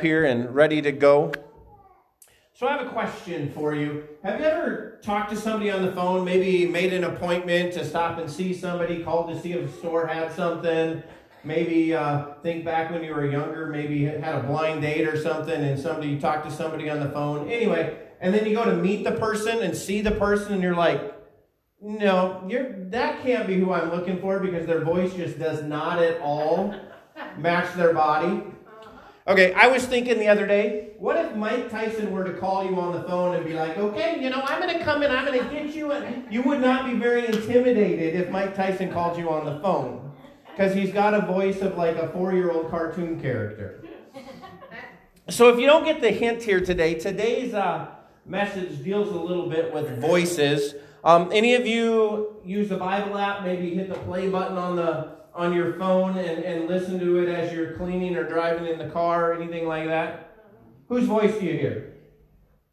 here and ready to go. So I have a question for you. Have you ever talked to somebody on the phone, maybe made an appointment to stop and see somebody, called to see if a store had something? Maybe uh, think back when you were younger, maybe had a blind date or something, and somebody you talked to somebody on the phone. Anyway, and then you go to meet the person and see the person, and you're like, no, you're that can't be who I'm looking for because their voice just does not at all match their body. Okay, I was thinking the other day, what if Mike Tyson were to call you on the phone and be like, okay, you know, I'm going to come in, I'm going to get you, and you would not be very intimidated if Mike Tyson called you on the phone because he's got a voice of like a four year old cartoon character. So if you don't get the hint here today, today's uh, message deals a little bit with voices. Um, any of you use the Bible app? Maybe hit the play button on the on your phone and, and listen to it as you're cleaning or driving in the car or anything like that? Whose voice do you hear?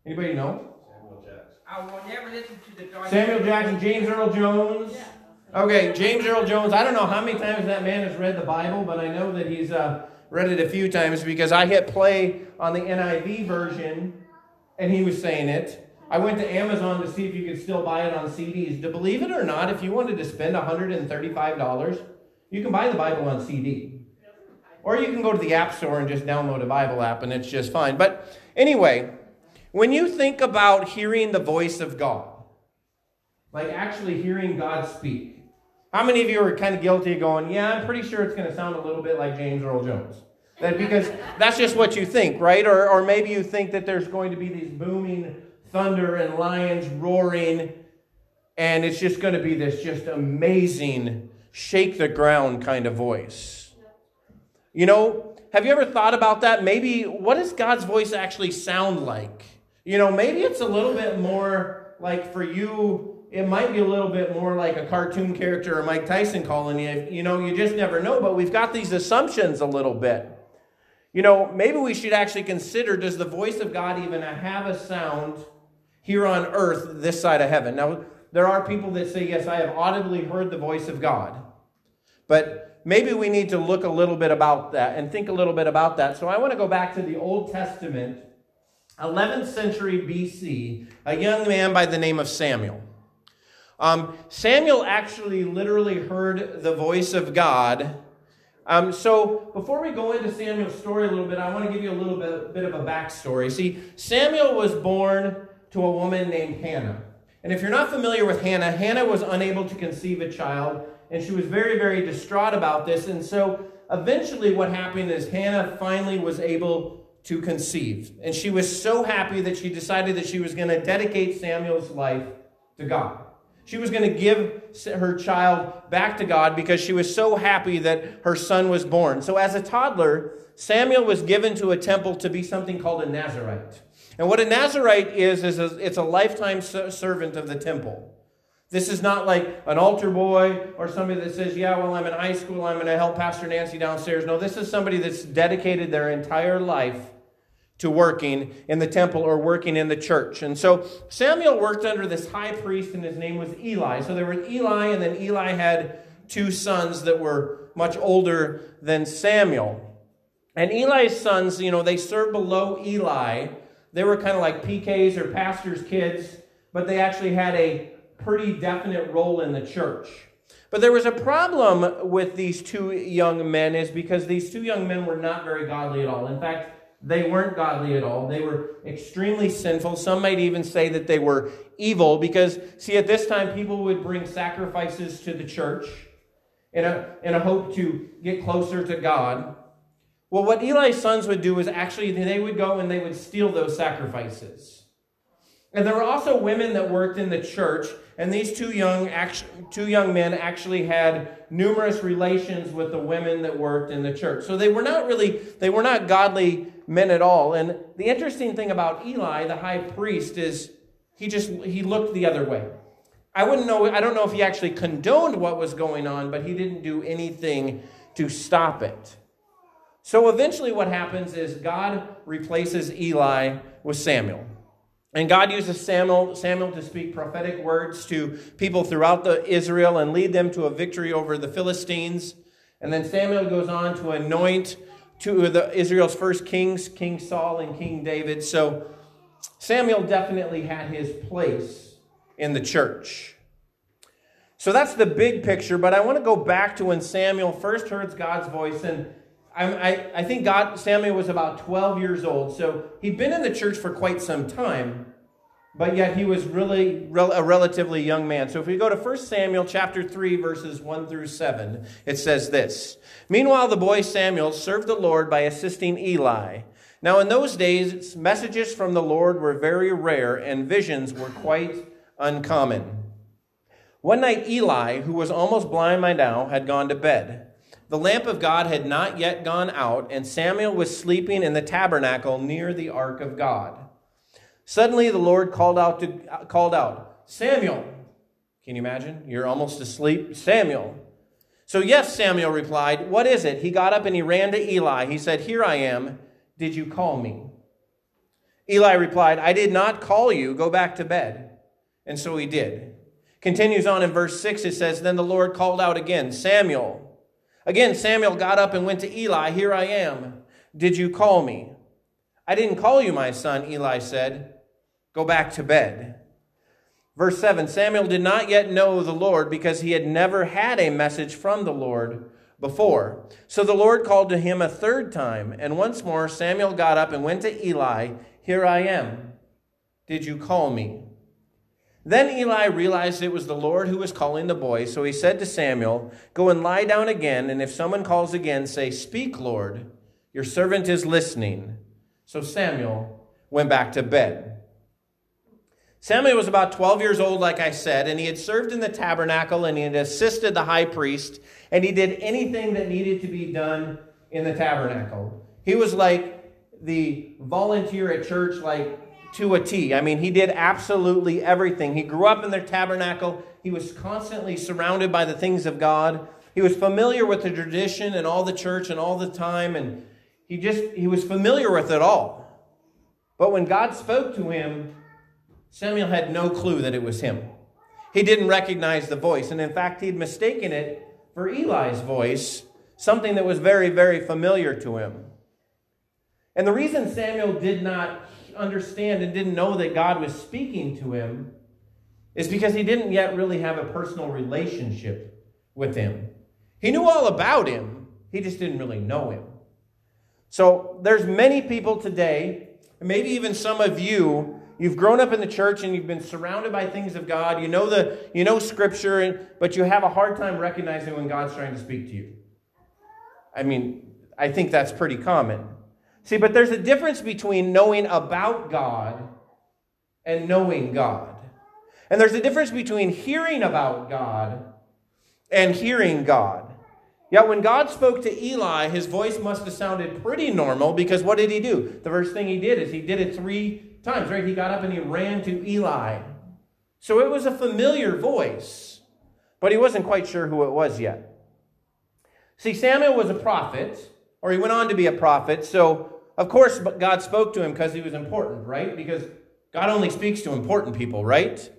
Anybody know? Samuel Jackson. I will never listen to the Samuel Jackson, James Earl Jones. Okay, James Earl Jones. I don't know how many times that man has read the Bible, but I know that he's uh, read it a few times because I hit play on the NIV version and he was saying it. I went to Amazon to see if you could still buy it on CDs. To believe it or not, if you wanted to spend $135, you can buy the Bible on CD. Or you can go to the App Store and just download a Bible app and it's just fine. But anyway, when you think about hearing the voice of God, like actually hearing God speak, how many of you are kind of guilty of going, yeah, I'm pretty sure it's going to sound a little bit like James Earl Jones? That because that's just what you think, right? Or, or maybe you think that there's going to be these booming thunder and lions roaring, and it's just going to be this just amazing shake the ground kind of voice. You know, have you ever thought about that? Maybe what does God's voice actually sound like? You know, maybe it's a little bit more like for you, it might be a little bit more like a cartoon character or Mike Tyson calling you. You know, you just never know, but we've got these assumptions a little bit. You know, maybe we should actually consider does the voice of God even have a sound here on earth this side of heaven? Now, there are people that say, Yes, I have audibly heard the voice of God. But maybe we need to look a little bit about that and think a little bit about that. So I want to go back to the Old Testament, 11th century BC, a young man by the name of Samuel. Um, Samuel actually literally heard the voice of God. Um, so before we go into Samuel's story a little bit, I want to give you a little bit, bit of a backstory. See, Samuel was born to a woman named Hannah. And if you're not familiar with Hannah, Hannah was unable to conceive a child and she was very, very distraught about this. And so eventually, what happened is Hannah finally was able to conceive. And she was so happy that she decided that she was going to dedicate Samuel's life to God. She was going to give her child back to God because she was so happy that her son was born. So, as a toddler, Samuel was given to a temple to be something called a Nazarite. And what a Nazarite is, is a, it's a lifetime servant of the temple. This is not like an altar boy or somebody that says, Yeah, well, I'm in high school, I'm going to help Pastor Nancy downstairs. No, this is somebody that's dedicated their entire life to working in the temple or working in the church. And so Samuel worked under this high priest, and his name was Eli. So there was Eli, and then Eli had two sons that were much older than Samuel. And Eli's sons, you know, they served below Eli. They were kind of like PKs or pastors' kids, but they actually had a pretty definite role in the church. But there was a problem with these two young men, is because these two young men were not very godly at all. In fact, they weren't godly at all. They were extremely sinful. Some might even say that they were evil because, see, at this time, people would bring sacrifices to the church in a, in a hope to get closer to God. Well, what Eli's sons would do is actually they would go and they would steal those sacrifices. And there were also women that worked in the church and these two young, two young men actually had numerous relations with the women that worked in the church. So they were not really, they were not godly men at all. And the interesting thing about Eli, the high priest, is he just, he looked the other way. I wouldn't know, I don't know if he actually condoned what was going on, but he didn't do anything to stop it. So eventually what happens is God replaces Eli with Samuel. And God uses Samuel, Samuel to speak prophetic words to people throughout the Israel and lead them to a victory over the Philistines. And then Samuel goes on to anoint two of the Israel's first kings, King Saul and King David. So Samuel definitely had his place in the church. So that's the big picture, but I want to go back to when Samuel first heard God's voice. And I, I, I think God, Samuel was about 12 years old. So he'd been in the church for quite some time but yet he was really a relatively young man. So if we go to 1 Samuel chapter 3 verses 1 through 7, it says this. Meanwhile the boy Samuel served the Lord by assisting Eli. Now in those days messages from the Lord were very rare and visions were quite uncommon. One night Eli, who was almost blind by now, had gone to bed. The lamp of God had not yet gone out, and Samuel was sleeping in the tabernacle near the ark of God. Suddenly the Lord called out to called out, Samuel. Can you imagine? You're almost asleep. Samuel. So yes, Samuel replied, What is it? He got up and he ran to Eli. He said, Here I am. Did you call me? Eli replied, I did not call you. Go back to bed. And so he did. Continues on in verse 6, it says, Then the Lord called out again, Samuel. Again, Samuel got up and went to Eli. Here I am. Did you call me? I didn't call you, my son, Eli said. Go back to bed. Verse 7 Samuel did not yet know the Lord because he had never had a message from the Lord before. So the Lord called to him a third time, and once more Samuel got up and went to Eli. Here I am. Did you call me? Then Eli realized it was the Lord who was calling the boy, so he said to Samuel, Go and lie down again, and if someone calls again, say, Speak, Lord, your servant is listening. So Samuel went back to bed. Samuel was about 12 years old, like I said, and he had served in the tabernacle and he had assisted the high priest, and he did anything that needed to be done in the tabernacle. He was like the volunteer at church, like to a T. I mean, he did absolutely everything. He grew up in the tabernacle, he was constantly surrounded by the things of God. He was familiar with the tradition and all the church and all the time, and he just, he was familiar with it all. But when God spoke to him, Samuel had no clue that it was him. He didn't recognize the voice. And in fact, he'd mistaken it for Eli's voice, something that was very, very familiar to him. And the reason Samuel did not understand and didn't know that God was speaking to him is because he didn't yet really have a personal relationship with him. He knew all about him, he just didn't really know him. So there's many people today, maybe even some of you, you've grown up in the church and you've been surrounded by things of God. You know the you know scripture, but you have a hard time recognizing when God's trying to speak to you. I mean, I think that's pretty common. See, but there's a difference between knowing about God and knowing God. And there's a difference between hearing about God and hearing God. Yet when God spoke to Eli, his voice must have sounded pretty normal because what did he do? The first thing he did is he did it three times, right? He got up and he ran to Eli. So it was a familiar voice, but he wasn't quite sure who it was yet. See, Samuel was a prophet, or he went on to be a prophet, so of course but God spoke to him because he was important, right? Because God only speaks to important people, right?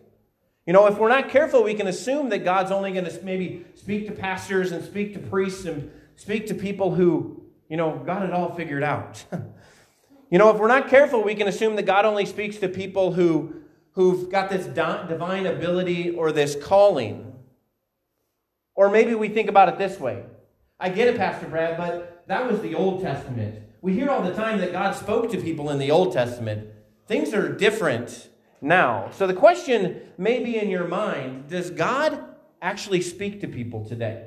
You know, if we're not careful, we can assume that God's only going to maybe speak to pastors and speak to priests and speak to people who, you know, got it all figured out. you know, if we're not careful, we can assume that God only speaks to people who who've got this divine ability or this calling. Or maybe we think about it this way. I get it, Pastor Brad, but that was the Old Testament. We hear all the time that God spoke to people in the Old Testament. Things are different now. So the question may be in your mind Does God actually speak to people today?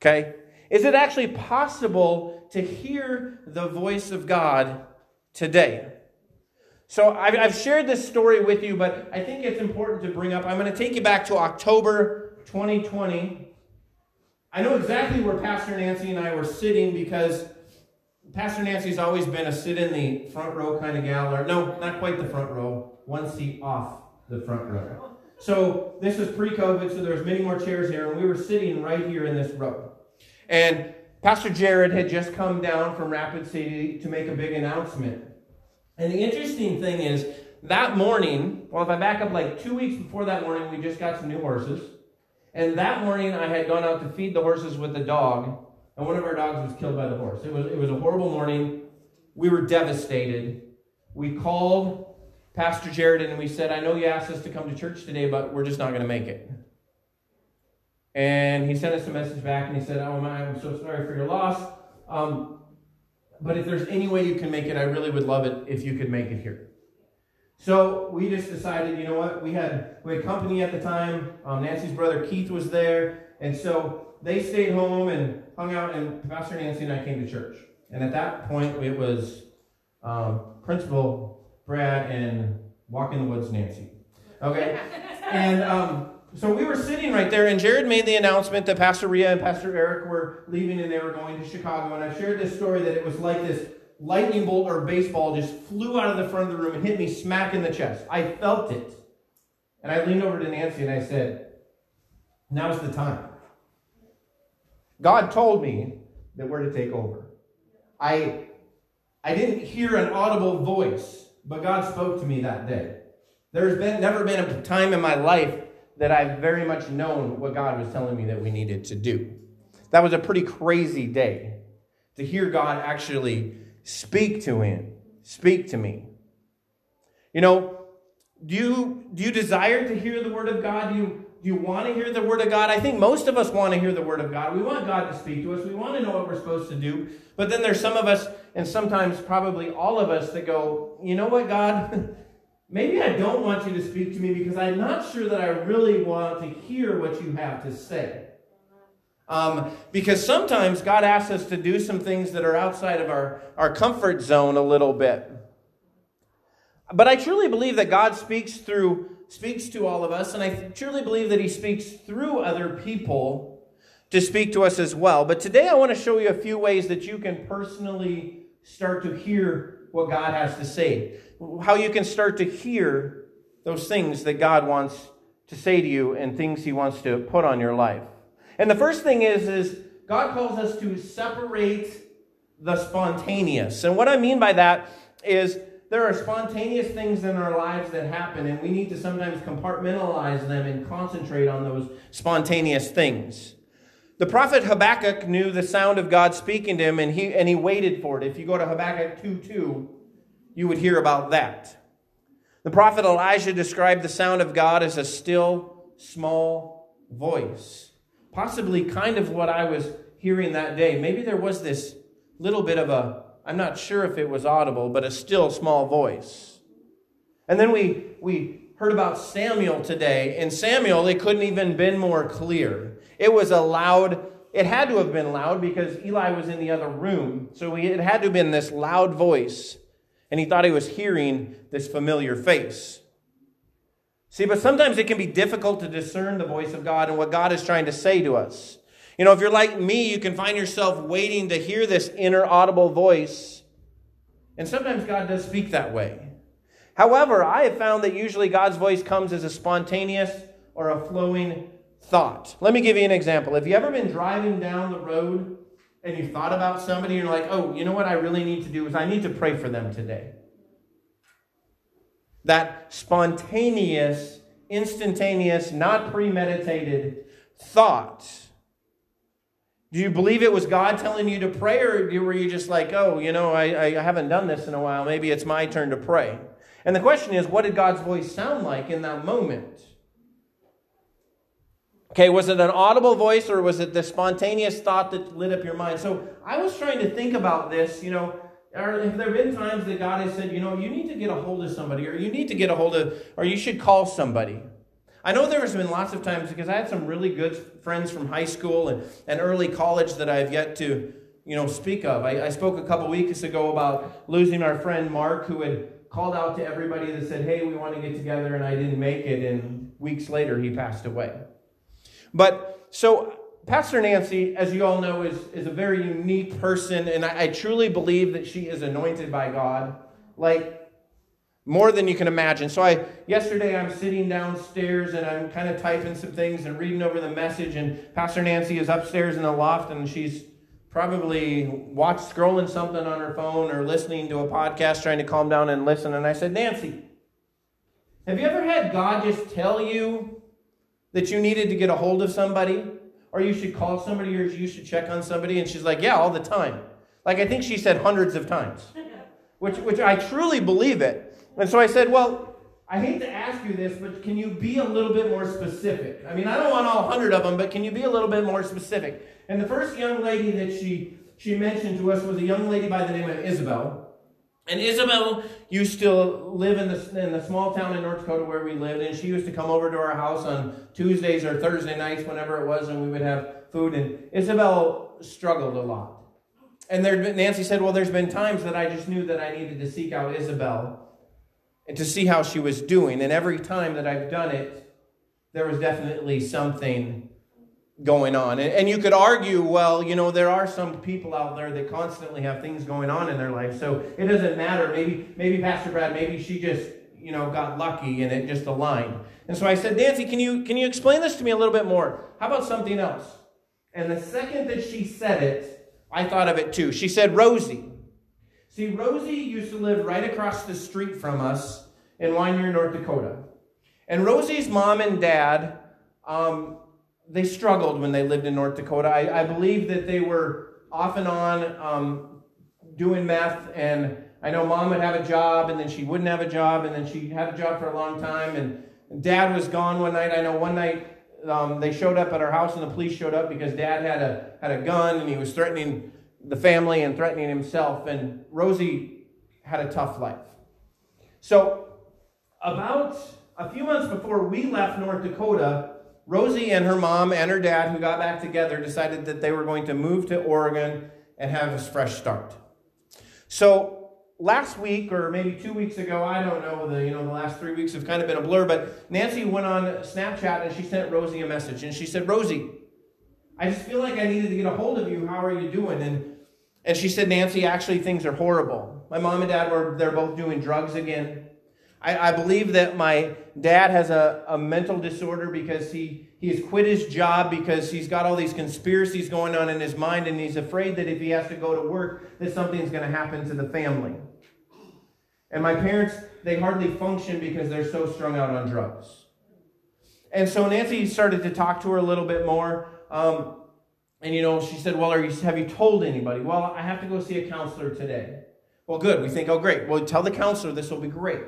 Okay? Is it actually possible to hear the voice of God today? So I've shared this story with you, but I think it's important to bring up. I'm going to take you back to October 2020. I know exactly where Pastor Nancy and I were sitting because Pastor Nancy's always been a sit in the front row kind of gal, or no, not quite the front row, one seat off the front row. So this was pre-COVID, so there was many more chairs here, and we were sitting right here in this row. And Pastor Jared had just come down from Rapid City to make a big announcement. And the interesting thing is, that morning, well, if I back up like two weeks before that morning, we just got some new horses. And that morning, I had gone out to feed the horses with the dog and one of our dogs was killed by the horse. It was, it was a horrible morning. We were devastated. We called Pastor Jared and we said, I know you asked us to come to church today, but we're just not going to make it. And he sent us a message back and he said, Oh, my, I'm so sorry for your loss. Um, but if there's any way you can make it, I really would love it if you could make it here. So we just decided, you know what? We had we had company at the time. Um, Nancy's brother Keith was there, and so they stayed home and hung out. And Pastor Nancy and I came to church. And at that point, it was um, Principal Brad and Walk in the Woods Nancy. Okay, and um, so we were sitting right there, and Jared made the announcement that Pastor Ria and Pastor Eric were leaving and they were going to Chicago. And I shared this story that it was like this lightning bolt or baseball just flew out of the front of the room and hit me smack in the chest. I felt it. And I leaned over to Nancy and I said, Now's the time. God told me that we're to take over. I, I didn't hear an audible voice, but God spoke to me that day. There's been never been a time in my life that I've very much known what God was telling me that we needed to do. That was a pretty crazy day to hear God actually speak to him, speak to me. You know, do you do you desire to hear the word of God? Do you do you want to hear the word of God? I think most of us want to hear the word of God. We want God to speak to us. We want to know what we're supposed to do. But then there's some of us, and sometimes probably all of us, that go, you know what, God? Maybe I don't want you to speak to me because I'm not sure that I really want to hear what you have to say. Um, because sometimes God asks us to do some things that are outside of our, our comfort zone a little bit. But I truly believe that God speaks through speaks to all of us, and I truly believe that He speaks through other people to speak to us as well. But today I want to show you a few ways that you can personally start to hear what God has to say how you can start to hear those things that God wants to say to you and things he wants to put on your life. And the first thing is is God calls us to separate the spontaneous. And what I mean by that is there are spontaneous things in our lives that happen and we need to sometimes compartmentalize them and concentrate on those spontaneous things. The prophet Habakkuk knew the sound of God speaking to him and he and he waited for it. If you go to Habakkuk 2 2, you would hear about that. The prophet Elijah described the sound of God as a still, small voice. Possibly kind of what I was hearing that day. Maybe there was this little bit of a, I'm not sure if it was audible, but a still, small voice. And then we, we heard about Samuel today. In Samuel, it couldn't even been more clear. It was a loud, it had to have been loud because Eli was in the other room. So we, it had to have been this loud voice and he thought he was hearing this familiar face. See, but sometimes it can be difficult to discern the voice of God and what God is trying to say to us. You know, if you're like me, you can find yourself waiting to hear this inner audible voice. And sometimes God does speak that way. However, I have found that usually God's voice comes as a spontaneous or a flowing thought. Let me give you an example. Have you ever been driving down the road and you thought about somebody and you're like, oh, you know what I really need to do is I need to pray for them today. That spontaneous, instantaneous, not premeditated thought. Do you believe it was God telling you to pray, or were you just like, oh, you know, I, I haven't done this in a while. Maybe it's my turn to pray? And the question is, what did God's voice sound like in that moment? Okay, was it an audible voice or was it the spontaneous thought that lit up your mind? So I was trying to think about this, you know, are, have there been times that God has said, you know, you need to get a hold of somebody or you need to get a hold of, or you should call somebody? I know there has been lots of times because I had some really good friends from high school and, and early college that I've yet to, you know, speak of. I, I spoke a couple weeks ago about losing our friend Mark who had called out to everybody that said, hey, we want to get together, and I didn't make it, and weeks later he passed away. But so Pastor Nancy, as you all know, is, is a very unique person, and I, I truly believe that she is anointed by God. Like, more than you can imagine. So I yesterday I'm sitting downstairs and I'm kind of typing some things and reading over the message and Pastor Nancy is upstairs in the loft and she's probably watched scrolling something on her phone or listening to a podcast trying to calm down and listen and I said, "Nancy, have you ever had God just tell you that you needed to get a hold of somebody? or you should call somebody, or you should check on somebody? And she's like, Yeah, all the time. Like, I think she said hundreds of times, which, which I truly believe it. And so I said, Well, I hate to ask you this, but can you be a little bit more specific? I mean, I don't want all 100 of them, but can you be a little bit more specific? And the first young lady that she, she mentioned to us was a young lady by the name of Isabel. And Isabel used to live in the, in the small town in North Dakota where we lived, and she used to come over to our house on Tuesdays or Thursday nights, whenever it was, and we would have food. And Isabel struggled a lot. And there, Nancy said, Well, there's been times that I just knew that I needed to seek out Isabel and to see how she was doing. And every time that I've done it, there was definitely something going on. And, and, you could argue, well, you know, there are some people out there that constantly have things going on in their life. So it doesn't matter. Maybe, maybe Pastor Brad, maybe she just, you know, got lucky and it just aligned. And so I said, Nancy, can you can you explain this to me a little bit more? How about something else? And the second that she said it, I thought of it too. She said, Rosie. See, Rosie used to live right across the street from us in Wyndmere, North Dakota. And Rosie's mom and dad um, they struggled when they lived in North Dakota. I, I believe that they were off and on um, doing meth, and I know mom would have a job, and then she wouldn't have a job, and then she had a job for a long time, and dad was gone one night. I know one night um, they showed up at our house, and the police showed up because dad had a had a gun, and he was threatening the family and threatening himself. And Rosie had a tough life. So about a few months before we left North Dakota, Rosie and her mom and her dad, who got back together, decided that they were going to move to Oregon and have a fresh start. So last week, or maybe two weeks ago, I don't know, the you know the last three weeks have kind of been a blur, but Nancy went on Snapchat and she sent Rosie a message, and she said, Rosie, I just feel like I needed to get a hold of you. How are you doing? And and she said, Nancy, actually things are horrible. My mom and dad were they're both doing drugs again. I, I believe that my dad has a, a mental disorder because he, he has quit his job because he's got all these conspiracies going on in his mind and he's afraid that if he has to go to work, that something's going to happen to the family. And my parents, they hardly function because they're so strung out on drugs. And so Nancy started to talk to her a little bit more. Um, and you know, she said, Well, you, have you told anybody? Well, I have to go see a counselor today. Well, good. We think, oh, great. Well, tell the counselor this will be great.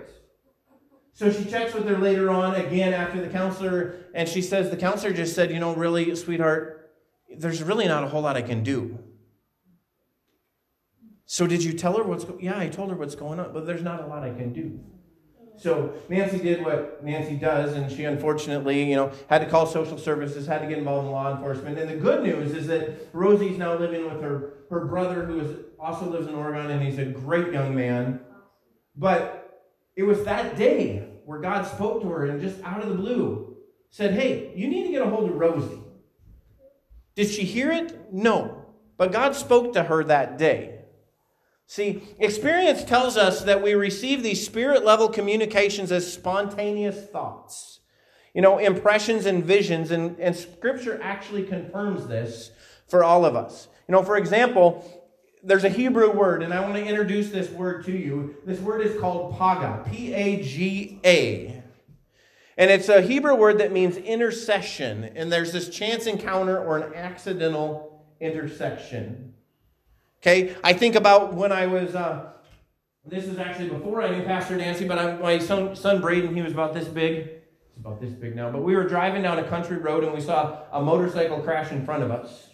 So she checks with her later on, again after the counselor, and she says, The counselor just said, You know, really, sweetheart, there's really not a whole lot I can do. So did you tell her what's going Yeah, I told her what's going on, but there's not a lot I can do. So Nancy did what Nancy does, and she unfortunately, you know, had to call social services, had to get involved in law enforcement. And the good news is that Rosie's now living with her, her brother, who is, also lives in Oregon, and he's a great young man. But it was that day where God spoke to her and just out of the blue said, Hey, you need to get a hold of Rosie. Did she hear it? No. But God spoke to her that day. See, experience tells us that we receive these spirit level communications as spontaneous thoughts, you know, impressions and visions, and, and Scripture actually confirms this for all of us. You know, for example, there's a Hebrew word, and I want to introduce this word to you. This word is called paga, P A G A. And it's a Hebrew word that means intercession. And there's this chance encounter or an accidental intersection. Okay, I think about when I was, uh, this is actually before I knew Pastor Nancy, but I, my son, son Braden, he was about this big. He's about this big now. But we were driving down a country road and we saw a motorcycle crash in front of us.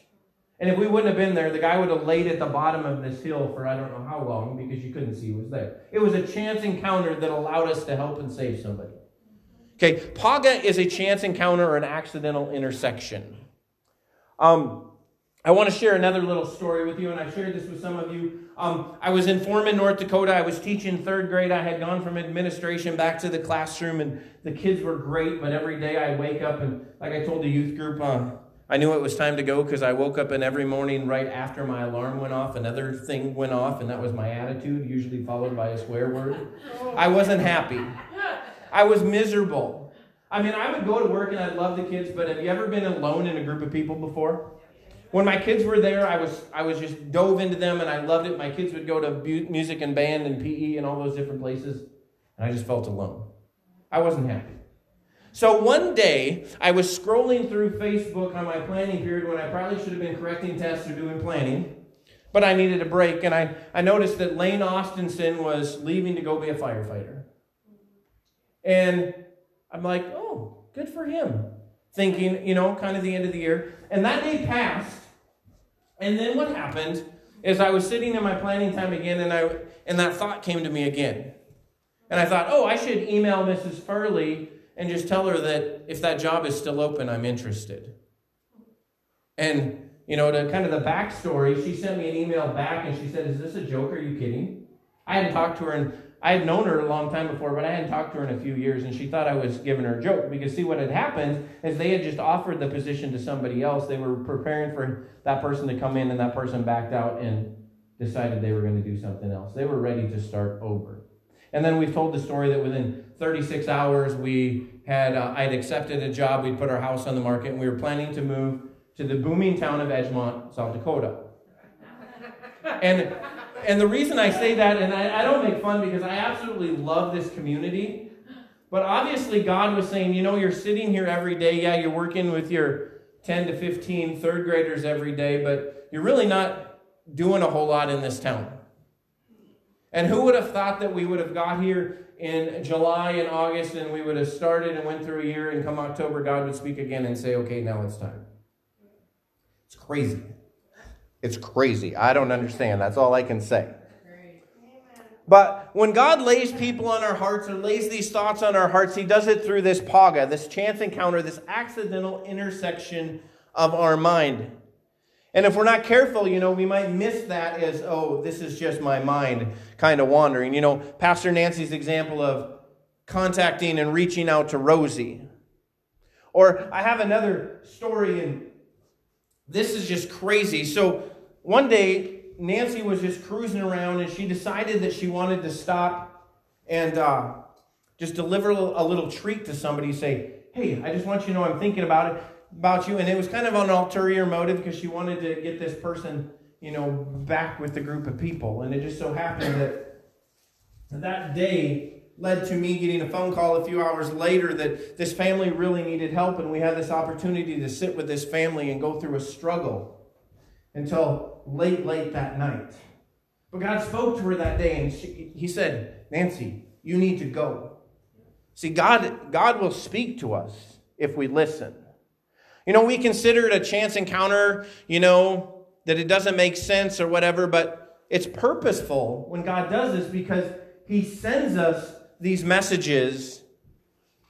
And if we wouldn't have been there, the guy would have laid at the bottom of this hill for I don't know how long because you couldn't see he was there. It was a chance encounter that allowed us to help and save somebody. Okay, Paga is a chance encounter or an accidental intersection. Um, I want to share another little story with you, and I've shared this with some of you. Um, I was in Forman, North Dakota. I was teaching third grade. I had gone from administration back to the classroom, and the kids were great. But every day I wake up, and like I told the youth group, uh, I knew it was time to go because I woke up and every morning right after my alarm went off, another thing went off, and that was my attitude, usually followed by a swear word. I wasn't happy. I was miserable. I mean, I would go to work and I'd love the kids, but have you ever been alone in a group of people before? When my kids were there, I was I was just dove into them and I loved it. My kids would go to music and band and PE and all those different places, and I just felt alone. I wasn't happy. So one day, I was scrolling through Facebook on my planning period when I probably should have been correcting tests or doing planning, but I needed a break, and I, I noticed that Lane Austinson was leaving to go be a firefighter. And I'm like, oh, good for him. Thinking, you know, kind of the end of the year. And that day passed, and then what happened is I was sitting in my planning time again, and I and that thought came to me again. And I thought, oh, I should email Mrs. Furley and just tell her that if that job is still open, I'm interested. And, you know, to kind of the backstory, she sent me an email back and she said, Is this a joke? Are you kidding? I hadn't talked to her and I had known her a long time before, but I hadn't talked to her in a few years, and she thought I was giving her a joke. Because, see, what had happened is they had just offered the position to somebody else. They were preparing for that person to come in, and that person backed out and decided they were going to do something else. They were ready to start over. And then we've told the story that within 36 hours, we had uh, I'd accepted a job. We'd put our house on the market, and we were planning to move to the booming town of Edgemont, South Dakota. And and the reason I say that, and I, I don't make fun because I absolutely love this community, but obviously God was saying, you know, you're sitting here every day. Yeah, you're working with your 10 to 15 third graders every day, but you're really not doing a whole lot in this town. And who would have thought that we would have got here in July and August and we would have started and went through a year and come October, God would speak again and say, okay, now it's time. It's crazy. It's crazy. I don't understand. That's all I can say. But when God lays people on our hearts or lays these thoughts on our hearts, He does it through this paga, this chance encounter, this accidental intersection of our mind. And if we're not careful, you know, we might miss that as, oh, this is just my mind kind of wandering. You know, Pastor Nancy's example of contacting and reaching out to Rosie. Or I have another story, and this is just crazy. So one day, Nancy was just cruising around, and she decided that she wanted to stop and uh, just deliver a little treat to somebody. Say, hey, I just want you to know I'm thinking about it about you, and it was kind of an ulterior motive because she wanted to get this person, you know, back with the group of people. And it just so happened that that day led to me getting a phone call a few hours later that this family really needed help, and we had this opportunity to sit with this family and go through a struggle until late, late that night. But God spoke to her that day, and she, He said, Nancy, you need to go. See, God, God will speak to us if we listen. You know, we consider it a chance encounter, you know, that it doesn't make sense or whatever, but it's purposeful when God does this because He sends us these messages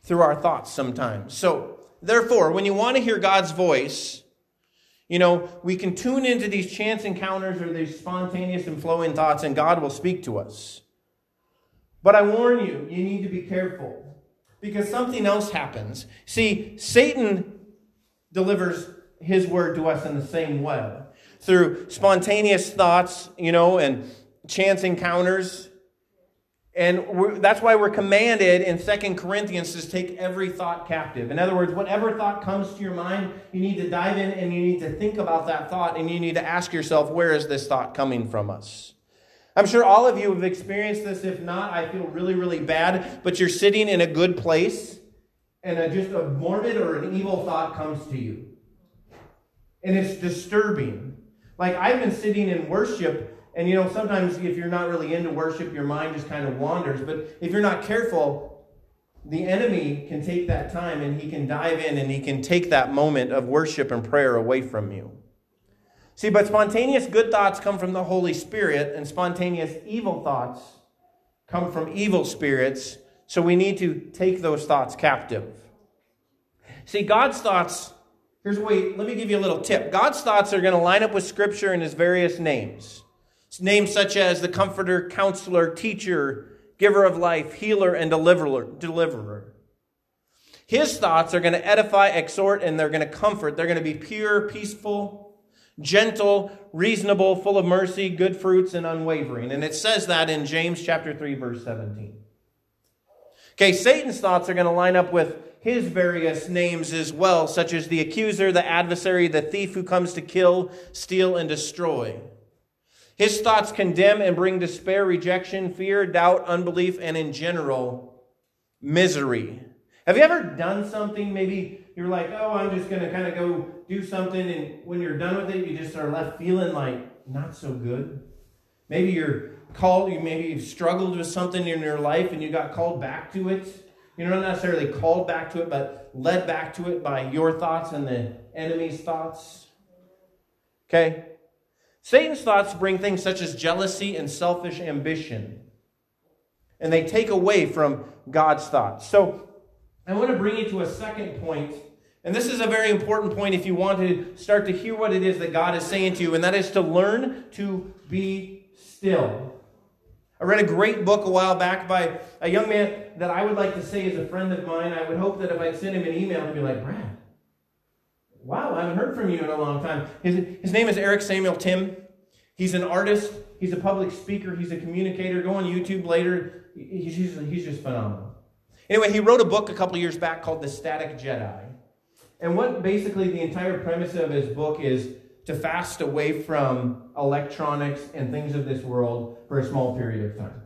through our thoughts sometimes. So, therefore, when you want to hear God's voice, you know, we can tune into these chance encounters or these spontaneous and flowing thoughts, and God will speak to us. But I warn you, you need to be careful because something else happens. See, Satan delivers his word to us in the same way through spontaneous thoughts, you know, and chance encounters. And that's why we're commanded in Second Corinthians to take every thought captive. In other words, whatever thought comes to your mind, you need to dive in and you need to think about that thought and you need to ask yourself, where is this thought coming from us? I'm sure all of you have experienced this. If not, I feel really, really bad. But you're sitting in a good place and a, just a morbid or an evil thought comes to you. And it's disturbing. Like I've been sitting in worship, and you know, sometimes if you're not really into worship, your mind just kind of wanders. But if you're not careful, the enemy can take that time and he can dive in and he can take that moment of worship and prayer away from you. See, but spontaneous good thoughts come from the Holy Spirit, and spontaneous evil thoughts come from evil spirits so we need to take those thoughts captive. See, God's thoughts, here's way, let me give you a little tip. God's thoughts are going to line up with Scripture in his various names. Names such as the Comforter, Counselor, Teacher, Giver of Life, Healer, and Deliverer. His thoughts are going to edify, exhort, and they're going to comfort. They're going to be pure, peaceful, gentle, reasonable, full of mercy, good fruits, and unwavering. And it says that in James chapter 3, verse 17. Okay, Satan's thoughts are going to line up with his various names as well, such as the accuser, the adversary, the thief who comes to kill, steal, and destroy. His thoughts condemn and bring despair, rejection, fear, doubt, unbelief, and in general, misery. Have you ever done something? Maybe you're like, oh, I'm just going to kind of go do something. And when you're done with it, you just are left feeling like not so good. Maybe you're called, you maybe you've struggled with something in your life and you got called back to it. You're not necessarily called back to it, but led back to it by your thoughts and the enemy's thoughts. Okay? Satan's thoughts bring things such as jealousy and selfish ambition. And they take away from God's thoughts. So I want to bring you to a second point. And this is a very important point if you want to start to hear what it is that God is saying to you, and that is to learn to be still. I read a great book a while back by a young man that I would like to say is a friend of mine. I would hope that if I sent him an email, he'd be like, Brad, wow, I haven't heard from you in a long time. His, his name is Eric Samuel Timm. He's an artist, he's a public speaker, he's a communicator. Go on YouTube later. He's, he's, he's just phenomenal. Anyway, he wrote a book a couple years back called The Static Jedi. And what basically the entire premise of his book is to fast away from electronics and things of this world for a small period of time.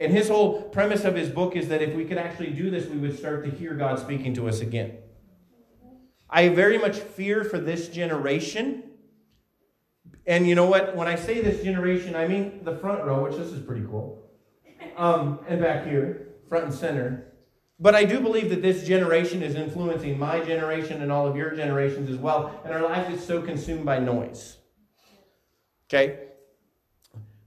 And his whole premise of his book is that if we could actually do this, we would start to hear God speaking to us again. I very much fear for this generation. And you know what? When I say this generation, I mean the front row, which this is pretty cool. Um, and back here, front and center. But I do believe that this generation is influencing my generation and all of your generations as well. And our life is so consumed by noise. Okay?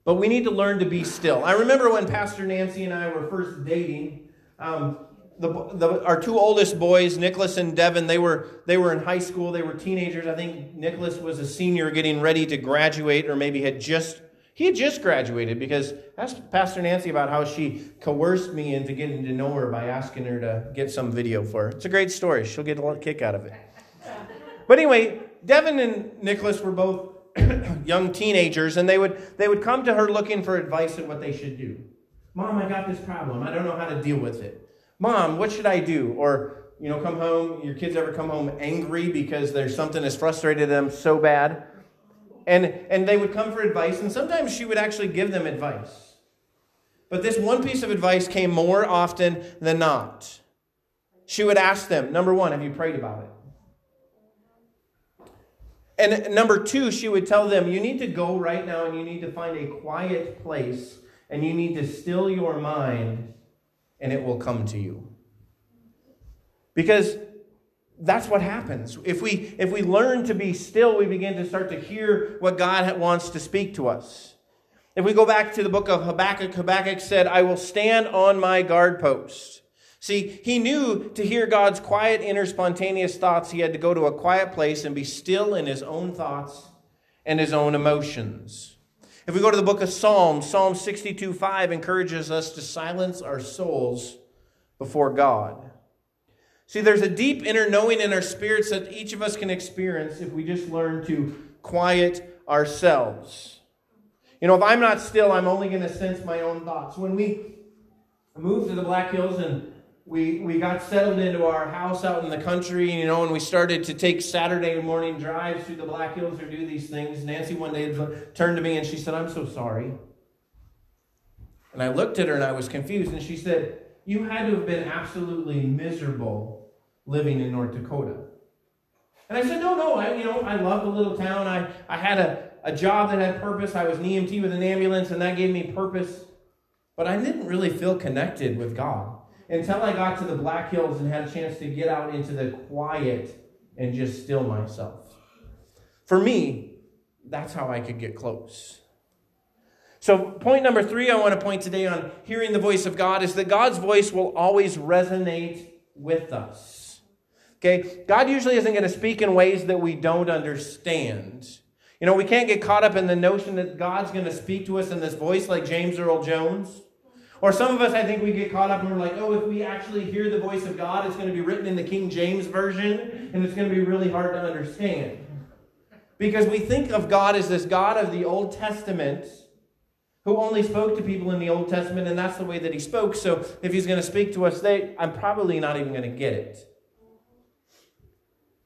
But we need to learn to be still. I remember when Pastor Nancy and I were first dating, um, the, the, our two oldest boys, Nicholas and Devin, they were, they were in high school. They were teenagers. I think Nicholas was a senior getting ready to graduate, or maybe had just he had just graduated because asked Pastor Nancy about how she coerced me into getting to know her by asking her to get some video for her. It's a great story. She'll get a little kick out of it. But anyway, Devin and Nicholas were both young teenagers, and they would they would come to her looking for advice on what they should do. Mom, I got this problem. I don't know how to deal with it. Mom, what should I do? Or you know, come home. Your kids ever come home angry because there's something that's frustrated them so bad? And, and they would come for advice, and sometimes she would actually give them advice. But this one piece of advice came more often than not. She would ask them, number one, have you prayed about it? And number two, she would tell them, you need to go right now and you need to find a quiet place and you need to still your mind and it will come to you. Because that's what happens. If we, if we learn to be still, we begin to start to hear what God wants to speak to us. If we go back to the book of Habakkuk, Habakkuk said, I will stand on my guard post. See, he knew to hear God's quiet, inner, spontaneous thoughts, he had to go to a quiet place and be still in his own thoughts and his own emotions. If we go to the book of Psalms, Psalm 62 5 encourages us to silence our souls before God. See, there's a deep inner knowing in our spirits that each of us can experience if we just learn to quiet ourselves. You know, if I'm not still, I'm only going to sense my own thoughts. When we moved to the Black Hills and we, we got settled into our house out in the country, you know, and we started to take Saturday morning drives through the Black Hills or do these things. Nancy one day turned to me and she said, I'm so sorry. And I looked at her and I was confused. And she said, You had to have been absolutely miserable living in North Dakota. And I said, no, no, I, you know, I love the little town. I, I had a, a job that had purpose. I was an EMT with an ambulance, and that gave me purpose. But I didn't really feel connected with God until I got to the Black Hills and had a chance to get out into the quiet and just still myself. For me, that's how I could get close. So, point number three I want to point today on hearing the voice of God is that God's voice will always resonate with us. Okay? God usually isn't going to speak in ways that we don't understand. You know, we can't get caught up in the notion that God's going to speak to us in this voice like James Earl Jones. Or some of us, I think we get caught up and we're like, oh, if we actually hear the voice of God, it's going to be written in the King James Version and it's going to be really hard to understand. Because we think of God as this God of the Old Testament who only spoke to people in the Old Testament, and that's the way that he spoke. So if he's going to speak to us, they, I'm probably not even going to get it.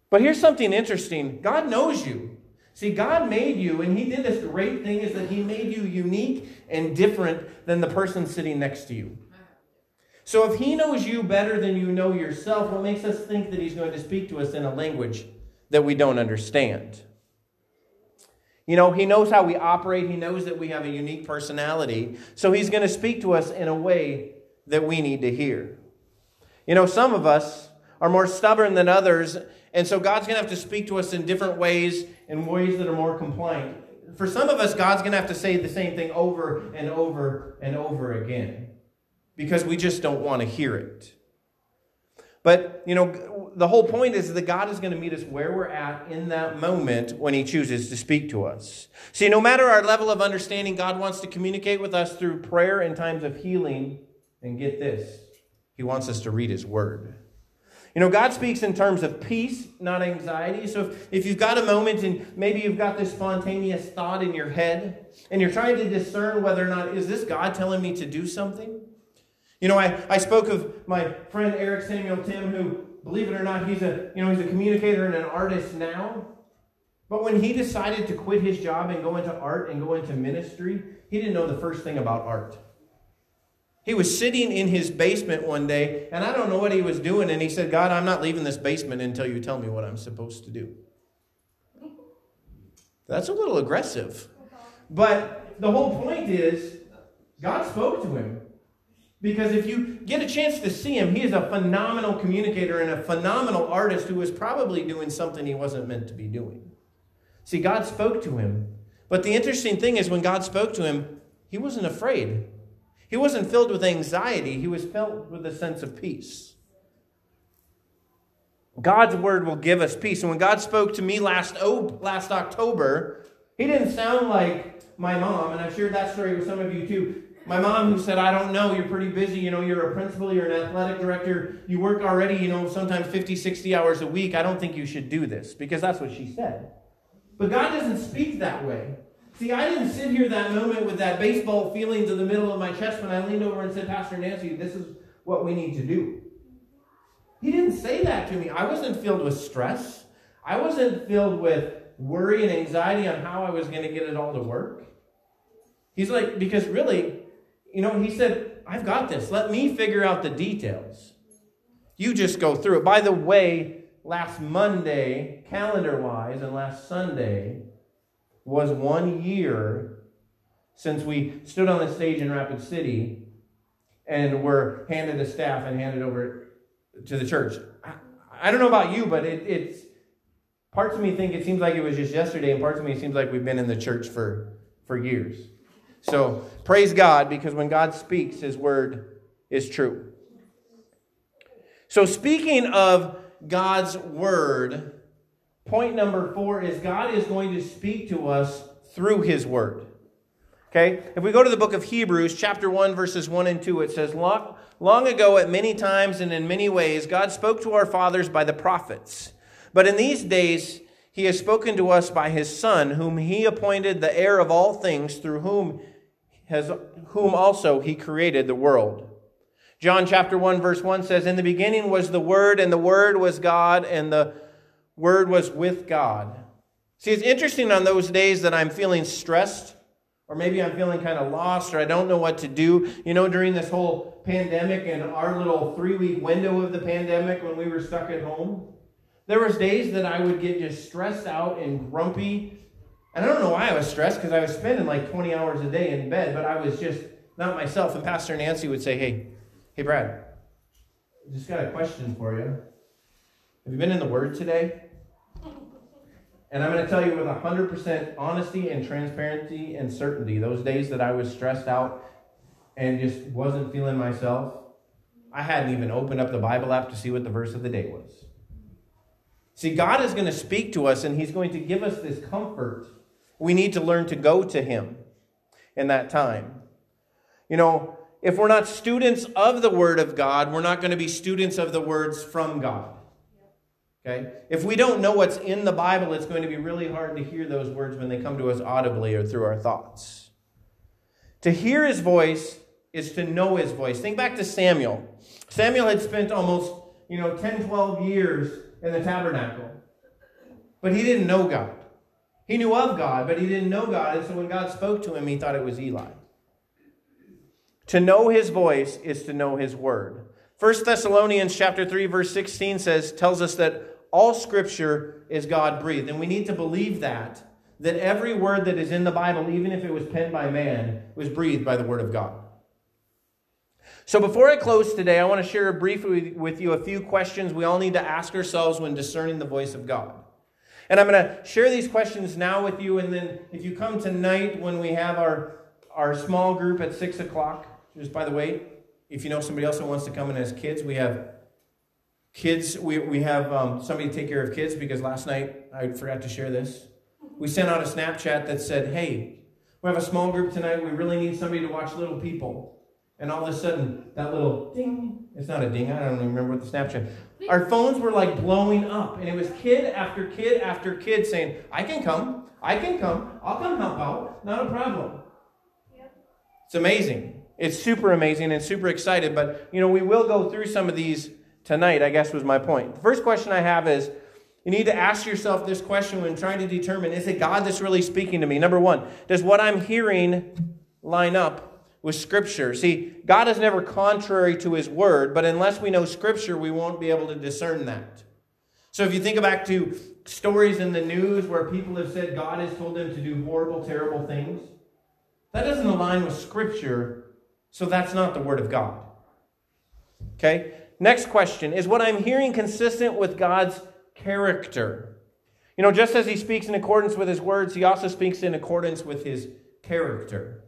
But here's something interesting God knows you. See, God made you, and He did this great thing is that He made you unique and different than the person sitting next to you. So if he knows you better than you know yourself, what makes us think that he's going to speak to us in a language that we don't understand? You know, he knows how we operate, he knows that we have a unique personality, so he's going to speak to us in a way that we need to hear. You know, some of us are more stubborn than others, and so God's going to have to speak to us in different ways, in ways that are more compliant. For some of us, God's going to have to say the same thing over and over and over again because we just don't want to hear it. But, you know, the whole point is that God is going to meet us where we're at in that moment when He chooses to speak to us. See, no matter our level of understanding, God wants to communicate with us through prayer in times of healing. And get this, He wants us to read His Word. You know, God speaks in terms of peace, not anxiety. So if, if you've got a moment and maybe you've got this spontaneous thought in your head and you're trying to discern whether or not, is this God telling me to do something? You know, I, I spoke of my friend Eric Samuel Timm, who, believe it or not, he's a, you know, he's a communicator and an artist now. But when he decided to quit his job and go into art and go into ministry, he didn't know the first thing about art. He was sitting in his basement one day, and I don't know what he was doing, and he said, God, I'm not leaving this basement until you tell me what I'm supposed to do. That's a little aggressive. But the whole point is, God spoke to him. Because if you get a chance to see him, he is a phenomenal communicator and a phenomenal artist who was probably doing something he wasn't meant to be doing. See, God spoke to him. But the interesting thing is, when God spoke to him, he wasn't afraid. He wasn't filled with anxiety, he was filled with a sense of peace. God's word will give us peace. And when God spoke to me last, last October, he didn't sound like my mom, and I've shared that story with some of you too. My mom who said, I don't know, you're pretty busy, you know, you're a principal, you're an athletic director, you work already, you know, sometimes 50, 60 hours a week. I don't think you should do this, because that's what she said. But God doesn't speak that way. See, I didn't sit here that moment with that baseball feeling to the middle of my chest when I leaned over and said, Pastor Nancy, this is what we need to do. He didn't say that to me. I wasn't filled with stress. I wasn't filled with worry and anxiety on how I was going to get it all to work. He's like, because really, you know, he said, I've got this. Let me figure out the details. You just go through it. By the way, last Monday, calendar wise, and last Sunday, was one year since we stood on the stage in Rapid City and were handed a staff and handed over to the church. I, I don't know about you, but it, it's parts of me think it seems like it was just yesterday, and parts of me seems like we've been in the church for, for years. So praise God because when God speaks, His word is true. So, speaking of God's word, Point number four is God is going to speak to us through his word. Okay? If we go to the book of Hebrews, chapter 1, verses 1 and 2, it says, Long, long ago, at many times and in many ways, God spoke to our fathers by the prophets. But in these days, he has spoken to us by his Son, whom he appointed the heir of all things, through whom, has, whom also he created the world. John chapter 1, verse 1 says, In the beginning was the Word, and the Word was God, and the word was with God. See, it's interesting on those days that I'm feeling stressed, or maybe I'm feeling kind of lost, or I don't know what to do. You know, during this whole pandemic and our little three week window of the pandemic when we were stuck at home, there was days that I would get just stressed out and grumpy. And I don't know why I was stressed because I was spending like 20 hours a day in bed, but I was just not myself. And Pastor Nancy would say, Hey, hey, Brad, just got a question for you. Have you been in the Word today? And I'm going to tell you with 100% honesty and transparency and certainty, those days that I was stressed out and just wasn't feeling myself, I hadn't even opened up the Bible app to see what the verse of the day was. See, God is going to speak to us and He's going to give us this comfort. We need to learn to go to Him in that time. You know, if we're not students of the Word of God, we're not going to be students of the words from God. Okay? If we don't know what's in the Bible, it's going to be really hard to hear those words when they come to us audibly or through our thoughts. To hear his voice is to know his voice. Think back to Samuel. Samuel had spent almost, you know, 10, 12 years in the tabernacle. But he didn't know God. He knew of God, but he didn't know God. And so when God spoke to him, he thought it was Eli. To know his voice is to know his word. 1 Thessalonians chapter 3 verse 16 says tells us that all scripture is God breathed and we need to believe that that every word that is in the Bible even if it was penned by man was breathed by the word of God. So before I close today, I want to share briefly with you a few questions we all need to ask ourselves when discerning the voice of God. And I'm going to share these questions now with you, and then if you come tonight when we have our, our small group at 6 o'clock, just by the way, if you know somebody else that wants to come in as kids, we have kids, we, we have um, somebody to take care of kids because last night I forgot to share this. We sent out a Snapchat that said, hey, we have a small group tonight. We really need somebody to watch little people. And all of a sudden, that little ding, it's not a ding, I don't even remember what the Snapchat. Our phones were like blowing up. And it was kid after kid after kid saying, I can come, I can come, I'll come help out, not a problem. It's amazing. It's super amazing and super excited. But, you know, we will go through some of these tonight, I guess was my point. The first question I have is, you need to ask yourself this question when trying to determine is it God that's really speaking to me? Number one, does what I'm hearing line up with Scripture. See, God is never contrary to His Word, but unless we know Scripture, we won't be able to discern that. So if you think back to stories in the news where people have said God has told them to do horrible, terrible things, that doesn't align with Scripture, so that's not the Word of God. Okay? Next question Is what I'm hearing consistent with God's character? You know, just as He speaks in accordance with His words, He also speaks in accordance with His character.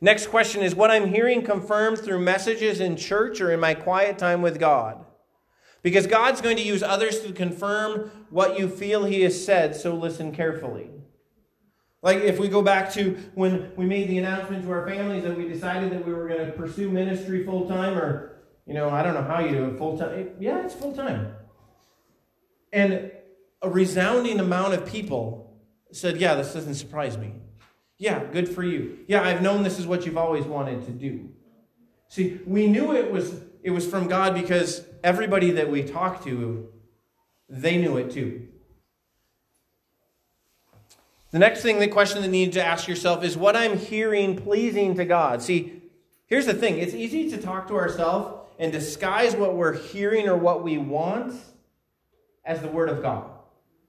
Next question is what I'm hearing confirmed through messages in church or in my quiet time with God? Because God's going to use others to confirm what you feel He has said, so listen carefully. Like if we go back to when we made the announcement to our families that we decided that we were going to pursue ministry full time, or, you know, I don't know how you do it full time. Eh, yeah, it's full time. And a resounding amount of people said, Yeah, this doesn't surprise me. Yeah, good for you. Yeah, I've known this is what you've always wanted to do. See, we knew it was it was from God because everybody that we talked to, they knew it too. The next thing, the question that you need to ask yourself is what I'm hearing pleasing to God. See, here's the thing it's easy to talk to ourselves and disguise what we're hearing or what we want as the Word of God.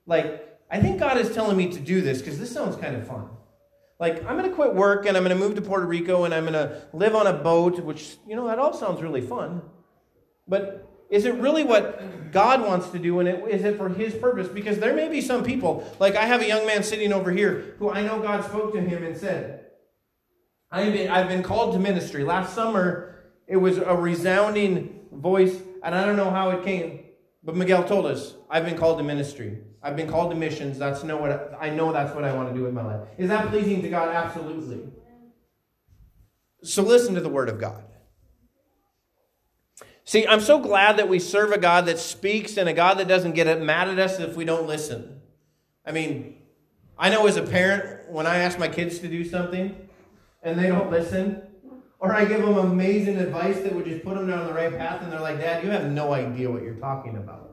Like, I think God is telling me to do this because this sounds kind of fun. Like, I'm going to quit work and I'm going to move to Puerto Rico and I'm going to live on a boat, which, you know, that all sounds really fun. But is it really what God wants to do and it, is it for His purpose? Because there may be some people, like I have a young man sitting over here who I know God spoke to him and said, I've been, I've been called to ministry. Last summer, it was a resounding voice, and I don't know how it came, but Miguel told us, I've been called to ministry. I've been called to missions. That's know what I know that's what I want to do with my life. Is that pleasing to God? Absolutely. So listen to the word of God. See, I'm so glad that we serve a God that speaks and a God that doesn't get mad at us if we don't listen. I mean, I know as a parent, when I ask my kids to do something and they don't listen, or I give them amazing advice that would just put them down the right path, and they're like, Dad, you have no idea what you're talking about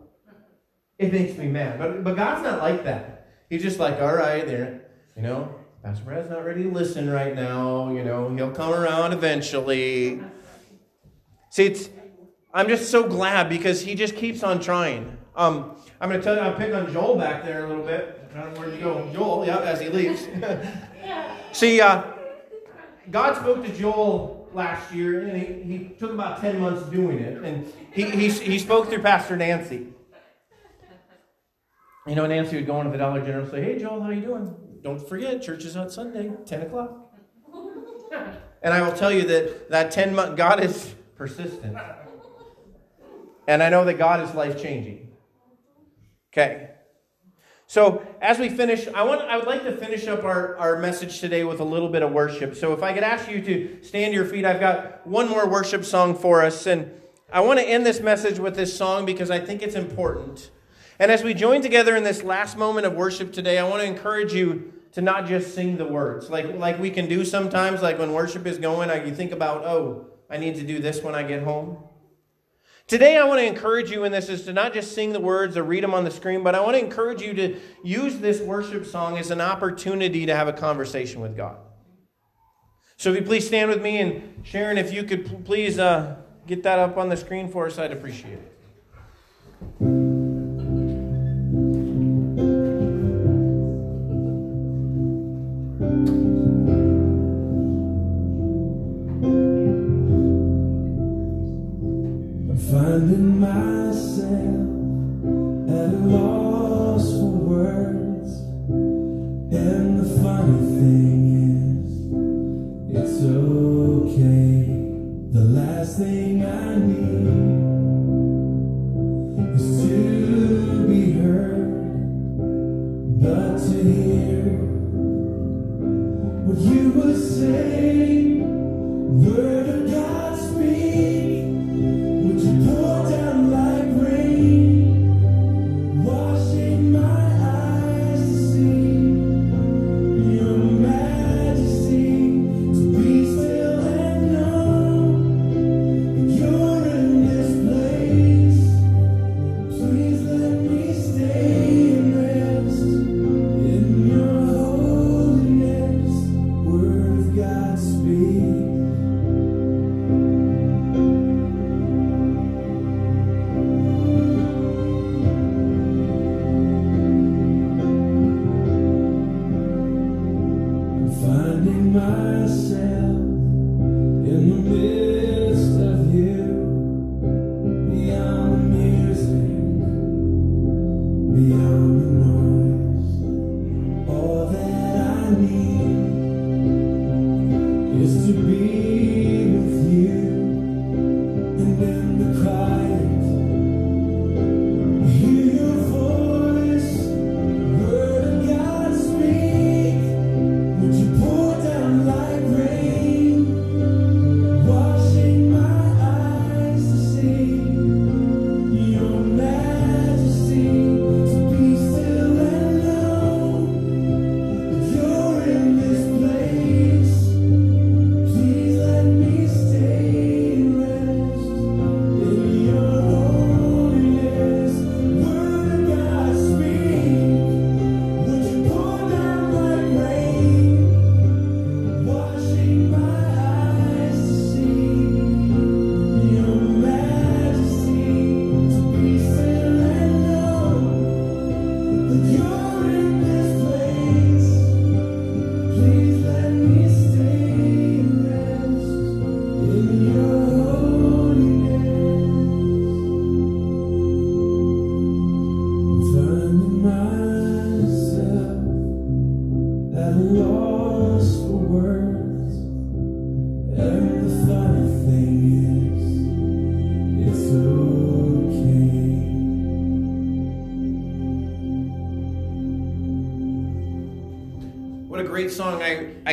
it makes me mad. But, but God's not like that. He's just like, all right, there, you know, Pastor Brad's not ready to listen right now. You know, he'll come around eventually. See, it's, I'm just so glad because he just keeps on trying. Um, I'm going to tell you, I'll pick on Joel back there a little bit. I don't know where you go. Joel, yeah, as he leaves. See, uh, God spoke to Joel last year, and he, he took about 10 months doing it. And he, he, he spoke through Pastor Nancy. You know, Nancy would go into the Dollar General and say, Hey, Joel, how you doing? Don't forget, church is on Sunday, 10 o'clock. and I will tell you that that 10 month, God is persistent. And I know that God is life changing. Okay. So as we finish, I want I would like to finish up our, our message today with a little bit of worship. So if I could ask you to stand to your feet, I've got one more worship song for us. And I want to end this message with this song because I think it's important. And as we join together in this last moment of worship today, I want to encourage you to not just sing the words like, like we can do sometimes, like when worship is going, I, you think about, oh, I need to do this when I get home. Today, I want to encourage you in this is to not just sing the words or read them on the screen, but I want to encourage you to use this worship song as an opportunity to have a conversation with God. So if you please stand with me, and Sharon, if you could please uh, get that up on the screen for us, I'd appreciate it. Finding myself at a loss for words. And the funny thing is, it's okay. The last thing I need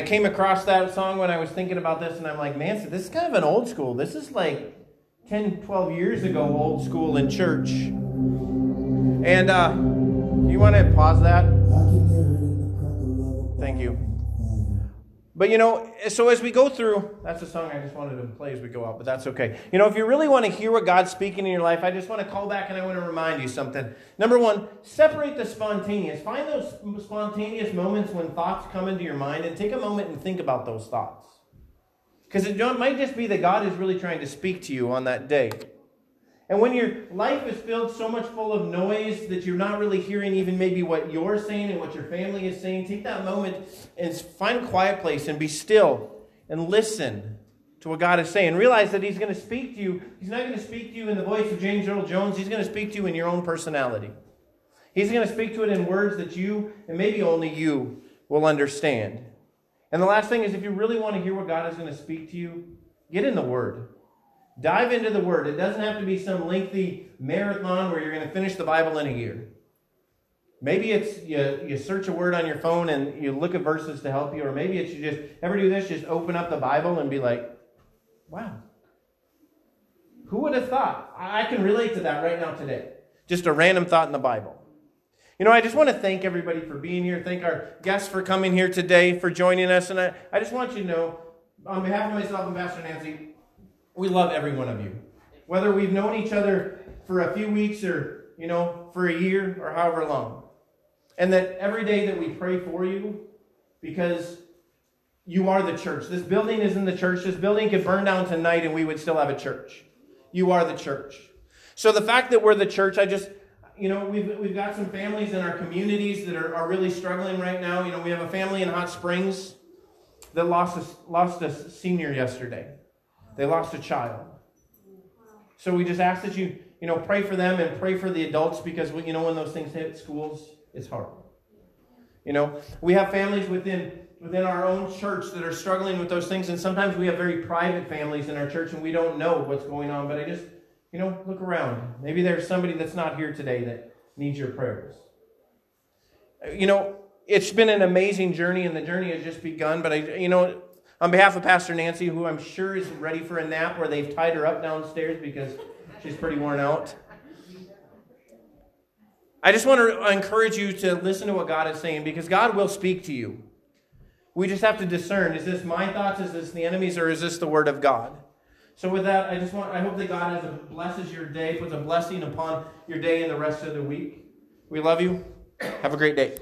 came across that song when I was thinking about this, and I'm like, man, this is kind of an old school. This is like 10, 12 years ago, old school in church. And uh, you want to pause that? Thank can But you know, so as we go through, that's a song I just wanted to play as we go out, but that's okay. You know, if you really want to hear what God's speaking in your life, I just want to call back and I want to remind you something. Number one, separate the spontaneous. Find those spontaneous moments when thoughts come into your mind and take a moment and think about those thoughts. Because it might just be that God is really trying to speak to you on that day. And when your life is filled so much full of noise that you're not really hearing even maybe what you're saying and what your family is saying, take that moment and find a quiet place and be still and listen to what God is saying. Realize that He's going to speak to you. He's not going to speak to you in the voice of James Earl Jones. He's going to speak to you in your own personality. He's going to speak to it in words that you and maybe only you will understand. And the last thing is if you really want to hear what God is going to speak to you, get in the Word. Dive into the Word. It doesn't have to be some lengthy marathon where you're going to finish the Bible in a year. Maybe it's you, you search a word on your phone and you look at verses to help you, or maybe it's you just ever do this, just open up the Bible and be like, wow. Who would have thought? I can relate to that right now today. Just a random thought in the Bible. You know, I just want to thank everybody for being here. Thank our guests for coming here today, for joining us. And I, I just want you to know, on behalf of myself and Pastor Nancy, we love every one of you. Whether we've known each other for a few weeks or, you know, for a year or however long. And that every day that we pray for you, because You are the church. This building isn't the church. This building could burn down tonight and we would still have a church. You are the church. So the fact that we're the church, I just, you know, we've, we've got some families in our communities that are, are really struggling right now. You know, we have a family in Hot Springs that lost a, lost a senior yesterday. They lost a child. So we just ask that you, you know, pray for them and pray for the adults because, you know, when those things hit schools, it's hard. You know, we have families within within our own church that are struggling with those things, and sometimes we have very private families in our church and we don't know what's going on. But I just, you know, look around. Maybe there's somebody that's not here today that needs your prayers. You know, it's been an amazing journey, and the journey has just begun. But I, you know, on behalf of Pastor Nancy, who I'm sure is ready for a nap, where they've tied her up downstairs because she's pretty worn out. I just want to encourage you to listen to what God is saying because God will speak to you. We just have to discern is this my thoughts, is this the enemy's, or is this the word of God? So with that, I just want I hope that God has a, blesses your day, puts a blessing upon your day and the rest of the week. We love you. Have a great day.